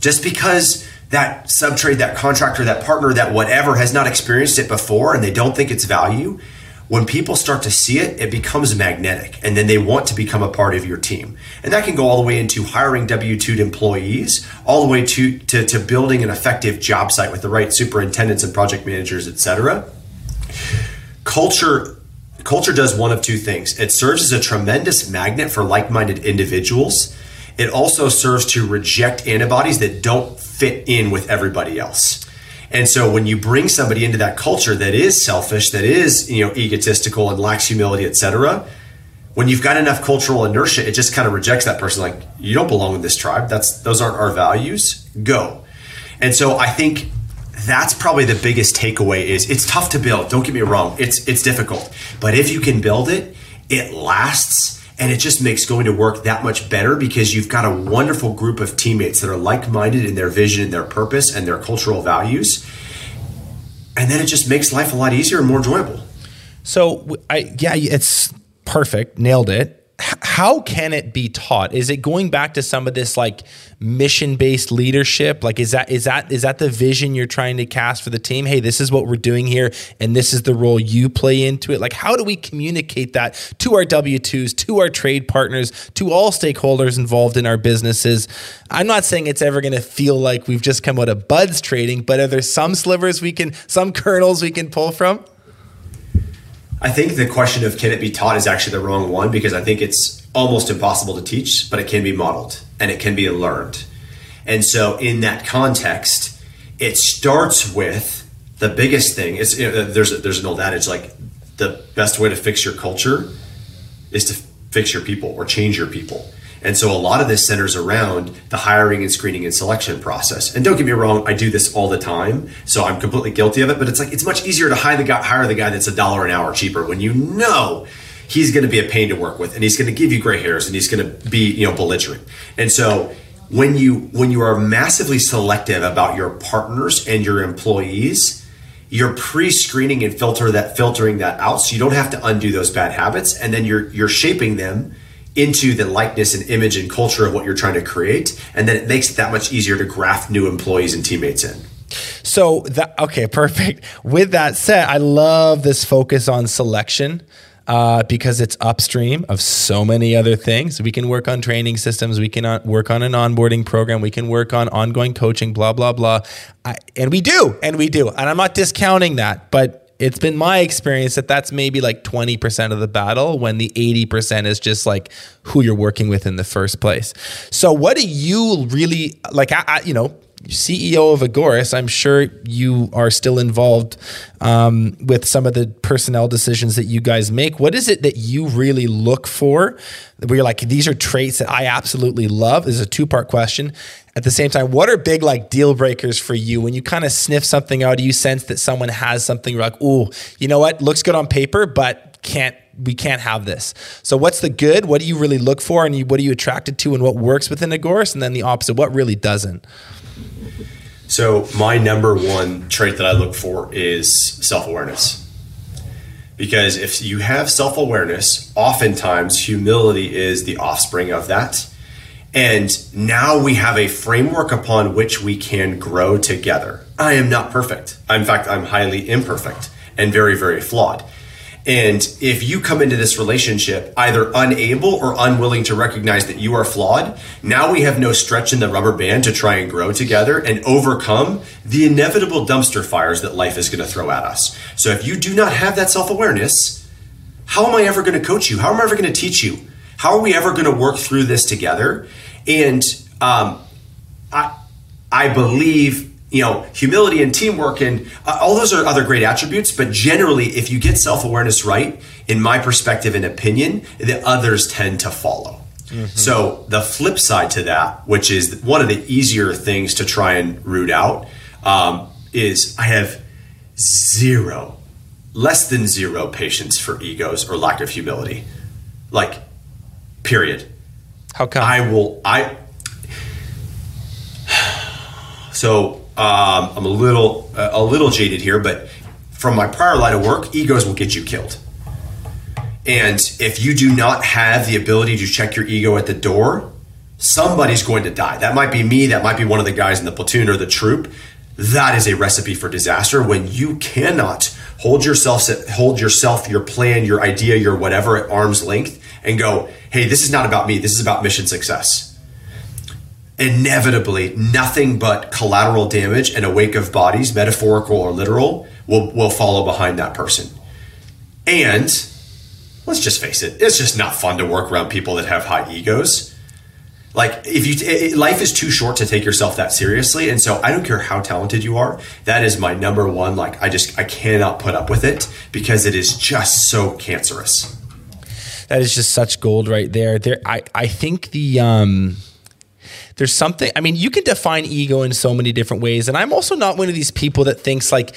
Just because that subtrade, that contractor, that partner, that whatever has not experienced it before and they don't think it's value, when people start to see it, it becomes magnetic and then they want to become a part of your team. And that can go all the way into hiring W 2 employees, all the way to, to, to, building an effective job site with the right superintendents and project managers, et cetera. Culture, culture does one of two things it serves as a tremendous magnet for like minded individuals. It also serves to reject antibodies that don't fit in with everybody else. And so when you bring somebody into that culture that is selfish, that is, you know, egotistical and lacks humility, etc., when you've got enough cultural inertia, it just kind of rejects that person like, you don't belong in this tribe. That's those aren't our values. Go. And so I think that's probably the biggest takeaway is it's tough to build. Don't get me wrong. It's it's difficult. But if you can build it, it lasts and it just makes going to work that much better because you've got a wonderful group of teammates that are like minded in their vision and their purpose and their cultural values. And then it just makes life a lot easier and more enjoyable. So I yeah, it's perfect. Nailed it. How can it be taught? Is it going back to some of this like mission-based leadership? Like is that is that is that the vision you're trying to cast for the team? Hey, this is what we're doing here and this is the role you play into it. Like how do we communicate that to our W2s, to our trade partners, to all stakeholders involved in our businesses? I'm not saying it's ever going to feel like we've just come out of BUD/S trading, but are there some slivers we can some kernels we can pull from? I think the question of can it be taught is actually the wrong one because I think it's almost impossible to teach, but it can be modeled and it can be learned. And so, in that context, it starts with the biggest thing. Is you know, there's there's an old adage like the best way to fix your culture is to fix your people or change your people. And so a lot of this centers around the hiring and screening and selection process. And don't get me wrong, I do this all the time, so I'm completely guilty of it. But it's like it's much easier to hire the guy, hire the guy that's a dollar an hour cheaper when you know he's going to be a pain to work with, and he's going to give you gray hairs, and he's going to be you know belligerent. And so when you when you are massively selective about your partners and your employees, you're pre-screening and filter that filtering that out, so you don't have to undo those bad habits, and then you're you're shaping them into the likeness and image and culture of what you're trying to create and then it makes it that much easier to graft new employees and teammates in so that okay perfect with that said i love this focus on selection uh, because it's upstream of so many other things. We can work on training systems. We can uh, work on an onboarding program. We can work on ongoing coaching, blah, blah, blah. I, and we do, and we do. And I'm not discounting that, but it's been my experience that that's maybe like 20% of the battle when the 80% is just like who you're working with in the first place. So what do you really like I, I you know CEO of Agoras, I'm sure you are still involved um, with some of the personnel decisions that you guys make. What is it that you really look for? Where you're like, these are traits that I absolutely love. This is a two part question. At the same time, what are big like deal breakers for you when you kind of sniff something out? Do you sense that someone has something. You're like, oh, you know what? Looks good on paper, but can't we can't have this. So what's the good? What do you really look for, and you, what are you attracted to, and what works within Agoras? And then the opposite, what really doesn't? So my number one trait that I look for is self awareness. Because if you have self awareness, oftentimes humility is the offspring of that. And now we have a framework upon which we can grow together. I am not perfect. In fact, I'm highly imperfect and very, very flawed. And if you come into this relationship either unable or unwilling to recognize that you are flawed, now we have no stretch in the rubber band to try and grow together and overcome the inevitable dumpster fires that life is going to throw at us. So if you do not have that self awareness, how am I ever going to coach you? How am I ever going to teach you? How are we ever going to work through this together? And um, I, I believe you know, humility and teamwork and uh, all those are other great attributes. But generally, if you get self awareness right, in my perspective and opinion, the others tend to follow. Mm-hmm. So the flip side to that, which is one of the easier things to try and root out, um, is I have zero, less than zero patience for egos or lack of humility. Like, period. How come? I will. I. So um, I'm a little uh, a little jaded here, but from my prior line of work, egos will get you killed. And if you do not have the ability to check your ego at the door, somebody's going to die. That might be me, that might be one of the guys in the platoon or the troop. That is a recipe for disaster when you cannot hold yourself hold yourself, your plan, your idea, your whatever at arm's length and go, "Hey, this is not about me. This is about mission success." Inevitably nothing but collateral damage and a wake of bodies, metaphorical or literal, will, will follow behind that person. And let's just face it, it's just not fun to work around people that have high egos. Like if you, it, life is too short to take yourself that seriously, and so I don't care how talented you are. That is my number one. Like I just I cannot put up with it because it is just so cancerous. That is just such gold right there. There, I I think the um there's something, I mean, you can define ego in so many different ways. And I'm also not one of these people that thinks like,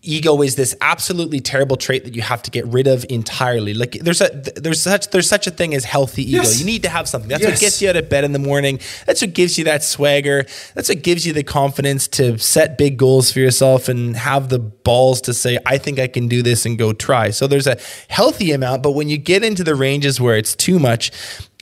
ego is this absolutely terrible trait that you have to get rid of entirely. Like there's a there's such there's such a thing as healthy ego. Yes. You need to have something. That's Yes. what gets you out of bed in the morning. That's what gives you that swagger. That's what gives you the confidence to set big goals for yourself and have the balls to say I think I can do this and go try. So there's a healthy amount, but when you get into the ranges where it's too much,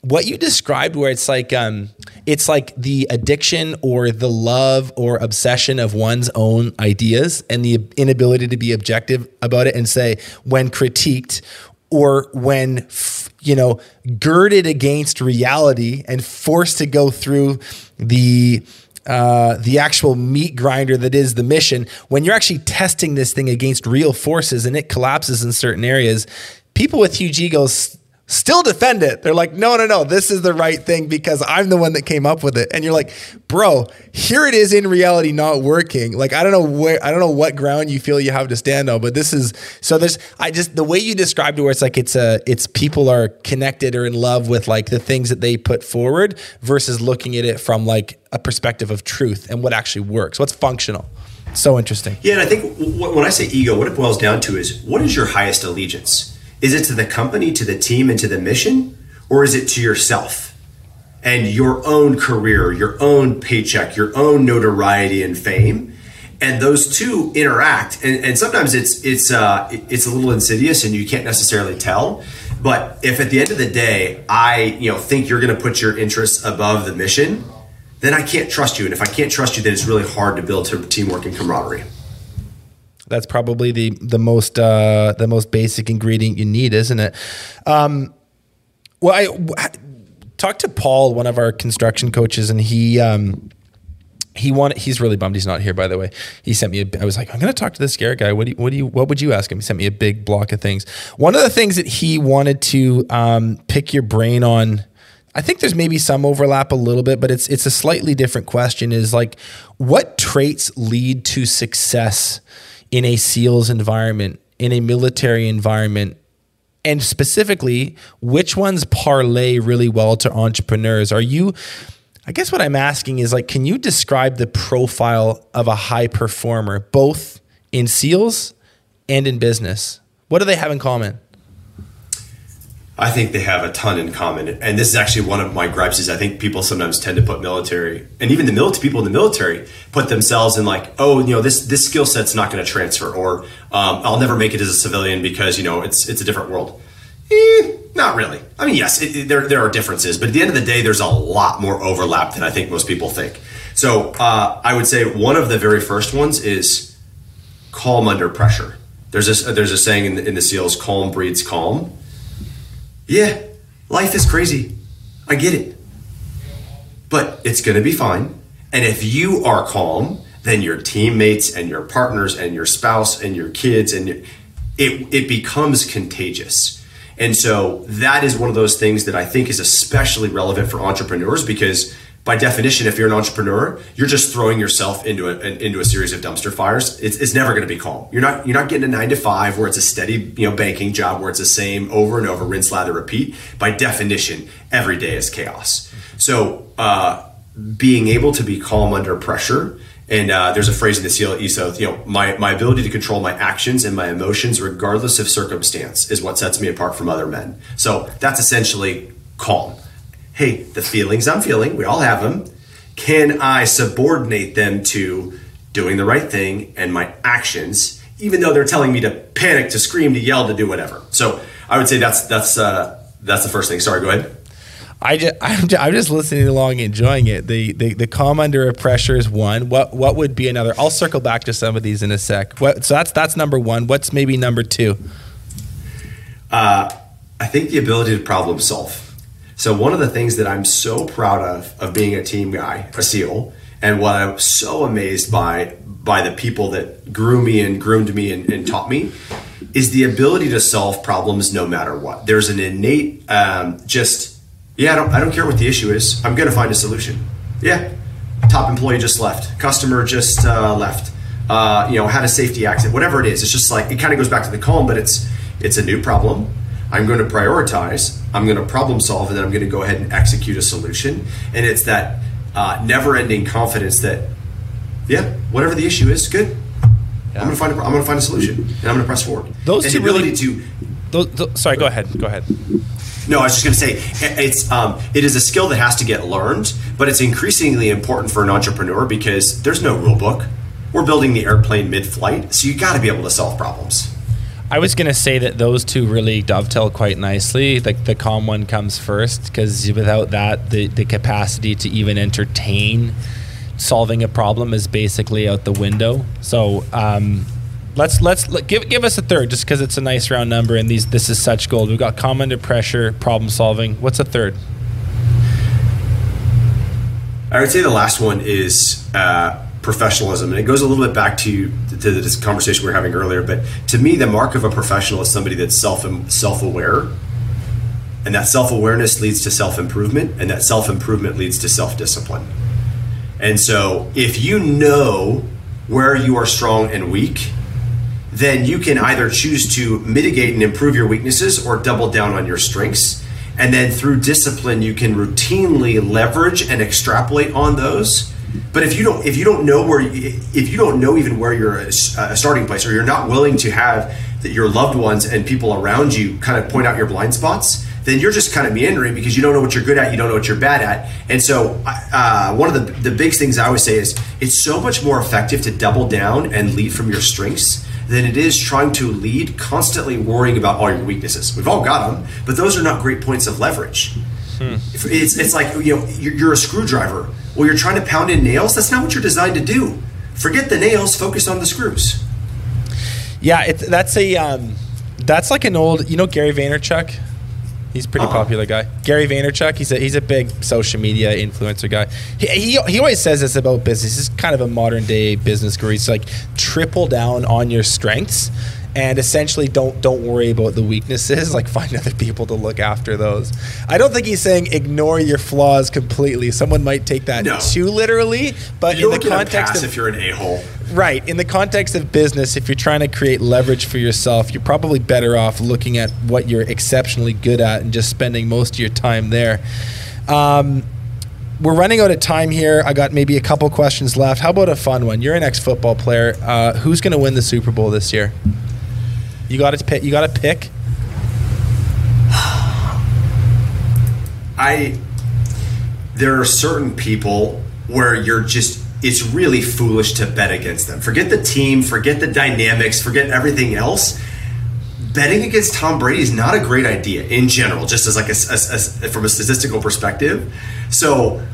what you described where it's like um it's like the addiction or the love or obsession of one's own ideas and the inability to be objective about it and say when critiqued or when you know girded against reality and forced to go through the uh, the actual meat grinder that is the mission, when you're actually testing this thing against real forces and it collapses in certain areas, people with huge egos still defend it. They're like, no, no, no, this is the right thing because I'm the one that came up with it. And you're like, bro, here it is in reality not working. Like, I don't know where, I don't know what ground you feel you have to stand on, but this is, so there's, I just, the way you described it where it's like, it's a, it's people are connected or in love with like the things that they put forward versus looking at it from like a perspective of truth and what actually works, what's functional. So interesting. Yeah, and I think when I say ego, what it boils down to is what is your highest allegiance? Is it to the company, to the team, and to the mission? Or is it to yourself and your own career, your own paycheck, your own notoriety and fame? And those two interact, and, and sometimes it's it's uh, it's a little insidious, and you can't necessarily tell. But if at the end of the day, I you know think you're going to put your interests above the mission, then I can't trust you. And if I can't trust you, then it's really hard to build teamwork and camaraderie. That's probably the the most uh, the most basic ingredient you need, isn't it? Um, well, I talked to Paul, one of our construction coaches, and he um, he wanted. He's really bummed he's not here. By the way, he sent me. A, I was like, I'm going to talk to this Garrett guy. What do you, what do you what would you ask him? He sent me a big block of things. One of the things that he wanted to um, pick your brain on. I think there's maybe some overlap a little bit, but it's it's a slightly different question. Is like, what traits lead to success in a SEALs environment, in a military environment, and specifically, which ones parlay really well to entrepreneurs? Are you? I guess what I'm asking is like, can you describe the profile of a high performer, both in SEALs and in business? What do they have in common? I think they have a ton in common, and this is actually one of my gripes. Is I think people sometimes tend to put military, and even the military people in the military put themselves in like, oh, you know, this this skill set's not going to transfer, or um, I'll never make it as a civilian because you know it's it's a different world. Eh, not really. I mean, yes, it, it- there there are differences, but at the end of the day, there's a lot more overlap than I think most people think. So uh, I would say one of the very first ones is calm under pressure. There's a there's a saying in the, in the SEALs: calm breeds calm. Yeah, life is crazy. I get it. But it's going to be fine. And if you are calm, then your teammates and your partners and your spouse and your kids and your, it it becomes contagious. And so that is one of those things that I think is especially relevant for entrepreneurs because by definition, if you're an entrepreneur, you're just throwing yourself into a into a series of dumpster fires. It's, it's never going to be calm. You're not you're not getting a nine to five where it's a steady you know banking job where it's the same over and over, rinse, lather, repeat. By definition, every day is chaos. So uh, being able to be calm under pressure. And uh, there's a phrase in the SEAL ethos, you know, my, my ability to control my actions and my emotions, regardless of circumstance, is what sets me apart from other men. So that's essentially calm hey, the feelings I'm feeling, we all have them. Can I subordinate them to doing the right thing and my actions, even though they're telling me to panic, to scream, to yell, to do whatever? So I would say that's that's uh, that's the first thing. Sorry, go ahead. I just, I'm, just, I'm just listening along, enjoying it. The, the the calm under a pressure is one. What what would be another? I'll circle back to some of these in a sec. What, so that's that's number one. What's maybe number two? I think the ability to problem solve. So one of the things that I'm so proud of of being a team guy, a SEAL, and what I'm so amazed by by the people that grew me and groomed me and, and taught me is the ability to solve problems no matter what. There's an innate um, just yeah, I don't I don't care what the issue is. I'm to find a solution. Yeah, top employee just left, customer just uh, left. Uh, you know, had a safety accident, whatever it is. It's just like it kind of goes back to the calm, but it's it's a new problem. I'm going to prioritize. I'm going to problem solve, and then I'm going to go ahead and execute a solution. And it's that uh, never-ending confidence that, yeah, whatever the issue is, good. I'm going to find a, I'm going to find a solution, and I'm going to press forward. Those and two the ability really- to Those, those- sorry, go ahead. Go ahead. No, I was just going to say it's um, it is a skill that has to get learned, but it's increasingly important for an entrepreneur because there's no rule book. We're building the airplane mid-flight, so you got to be able to solve problems. I was gonna say that those two really dovetail quite nicely. Like the calm one comes first because without that, the the capacity to even entertain solving a problem is basically out the window. So um, let's let's let, give give us a third, just because it's a nice round number and these this is such gold. We've got calm under pressure, problem solving. What's a third? I would say the last one is uh, professionalism, and it goes a little bit back to to this conversation we were having earlier. But to me, the mark of a professional is somebody that's self self aware, and that self awareness leads to self improvement, and that self improvement leads to self discipline. And so, if you know where you are strong and weak, then you can either choose to mitigate and improve your weaknesses or double down on your strengths. And then through discipline, you can routinely leverage and extrapolate on those. But if you don't, if you don't know where, if you don't know even where you're a, a starting place, or you're not willing to have that your loved ones and people around you kind of point out your blind spots, then you're just kind of meandering because you don't know what you're good at, you don't know what you're bad at. And so, uh, one of the the big things I always say is it's so much more effective to double down and lead from your strengths than it is trying to lead constantly worrying about all your weaknesses. We've all got them, but those are not great points of leverage. If It's, it's like you know you're, you're a screwdriver. Well, you're trying to pound in nails. That's not what you're designed to do. Forget the nails. Focus on the screws. Yeah, it, that's a um, that's like an old. You know Gary Vaynerchuk. He's a pretty Uh-huh. popular guy. Gary Vaynerchuk. He's a he's a big social media influencer guy. He, he, he always says this about business. He's kind of a modern day business guru. He's like triple down on your strengths. And essentially, don't don't worry about the weaknesses. Like find other people to look after those. I don't think he's saying ignore your flaws completely. Someone might take that No. too literally, but You in the don't get a context of if you're an a hole. Right. In the context of business, if you're trying to create leverage for yourself, you're probably better off looking at what you're exceptionally good at and just spending most of your time there. Um, we're running out of time here. I got maybe a couple questions left. How about a fun one? You're an ex-football player. Uh, who's going to win the Super Bowl this year? You got to pick. You got to pick. I there are certain people where you're just it's really foolish to bet against them. Forget the team, forget the dynamics, forget everything else. Betting against Tom Brady is not a great idea in general, just as like a, as- as- from a statistical perspective. So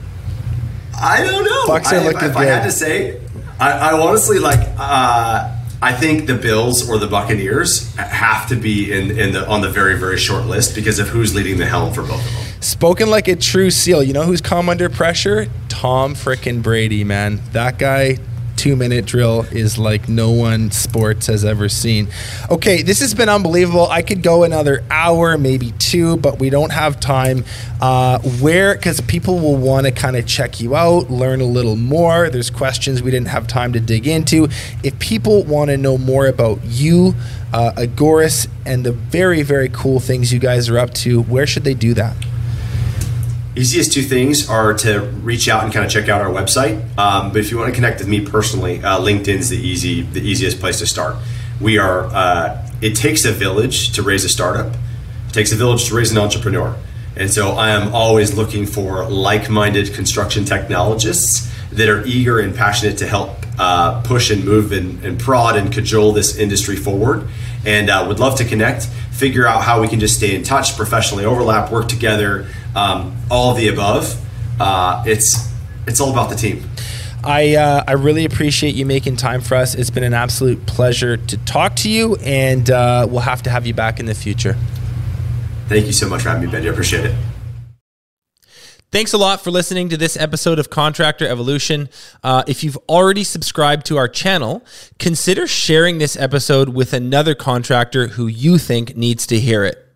I don't know. Bucks are I, looking if I had to say, I, I honestly like. Uh, I think the Bills or the Buccaneers have to be in, in the on the very very short list because of who's leading the helm for both of them. Spoken like a true SEAL. You know who's calm under pressure? Tom frickin' Brady, man. That guy, two minute drill is like no one sports has ever seen. Okay, this has been unbelievable. I could go another hour, maybe two, but we don't have time. Uh, where, because people will want to kind of check you out, learn a little more. There's questions we didn't have time to dig into. If people want to know more about you, uh, Agoras, and the very, very cool things you guys are up to, where should they do that? Easiest two things are to reach out and kind of check out our website. Um, but if you want to connect with me personally, uh, LinkedIn's the easy, the easiest place to start. We are. Uh, it takes a village to raise a startup. It takes a village to raise an entrepreneur. And so I am always looking for like-minded construction technologists that are eager and passionate to help uh, push and move and, and prod and cajole this industry forward. And uh, would love to connect, figure out how we can just stay in touch, professionally overlap, work together, um, all of the above. Uh, it's it's all about the team. I uh, I really appreciate you making time for us. It's been an absolute pleasure to talk to you, and uh, we'll have to have you back in the future. Thank you so much for having me, Benny. I appreciate it. Thanks a lot for listening to this episode of Contractor Evolution. Uh, if you've already subscribed to our channel, consider sharing this episode with another contractor who you think needs to hear it.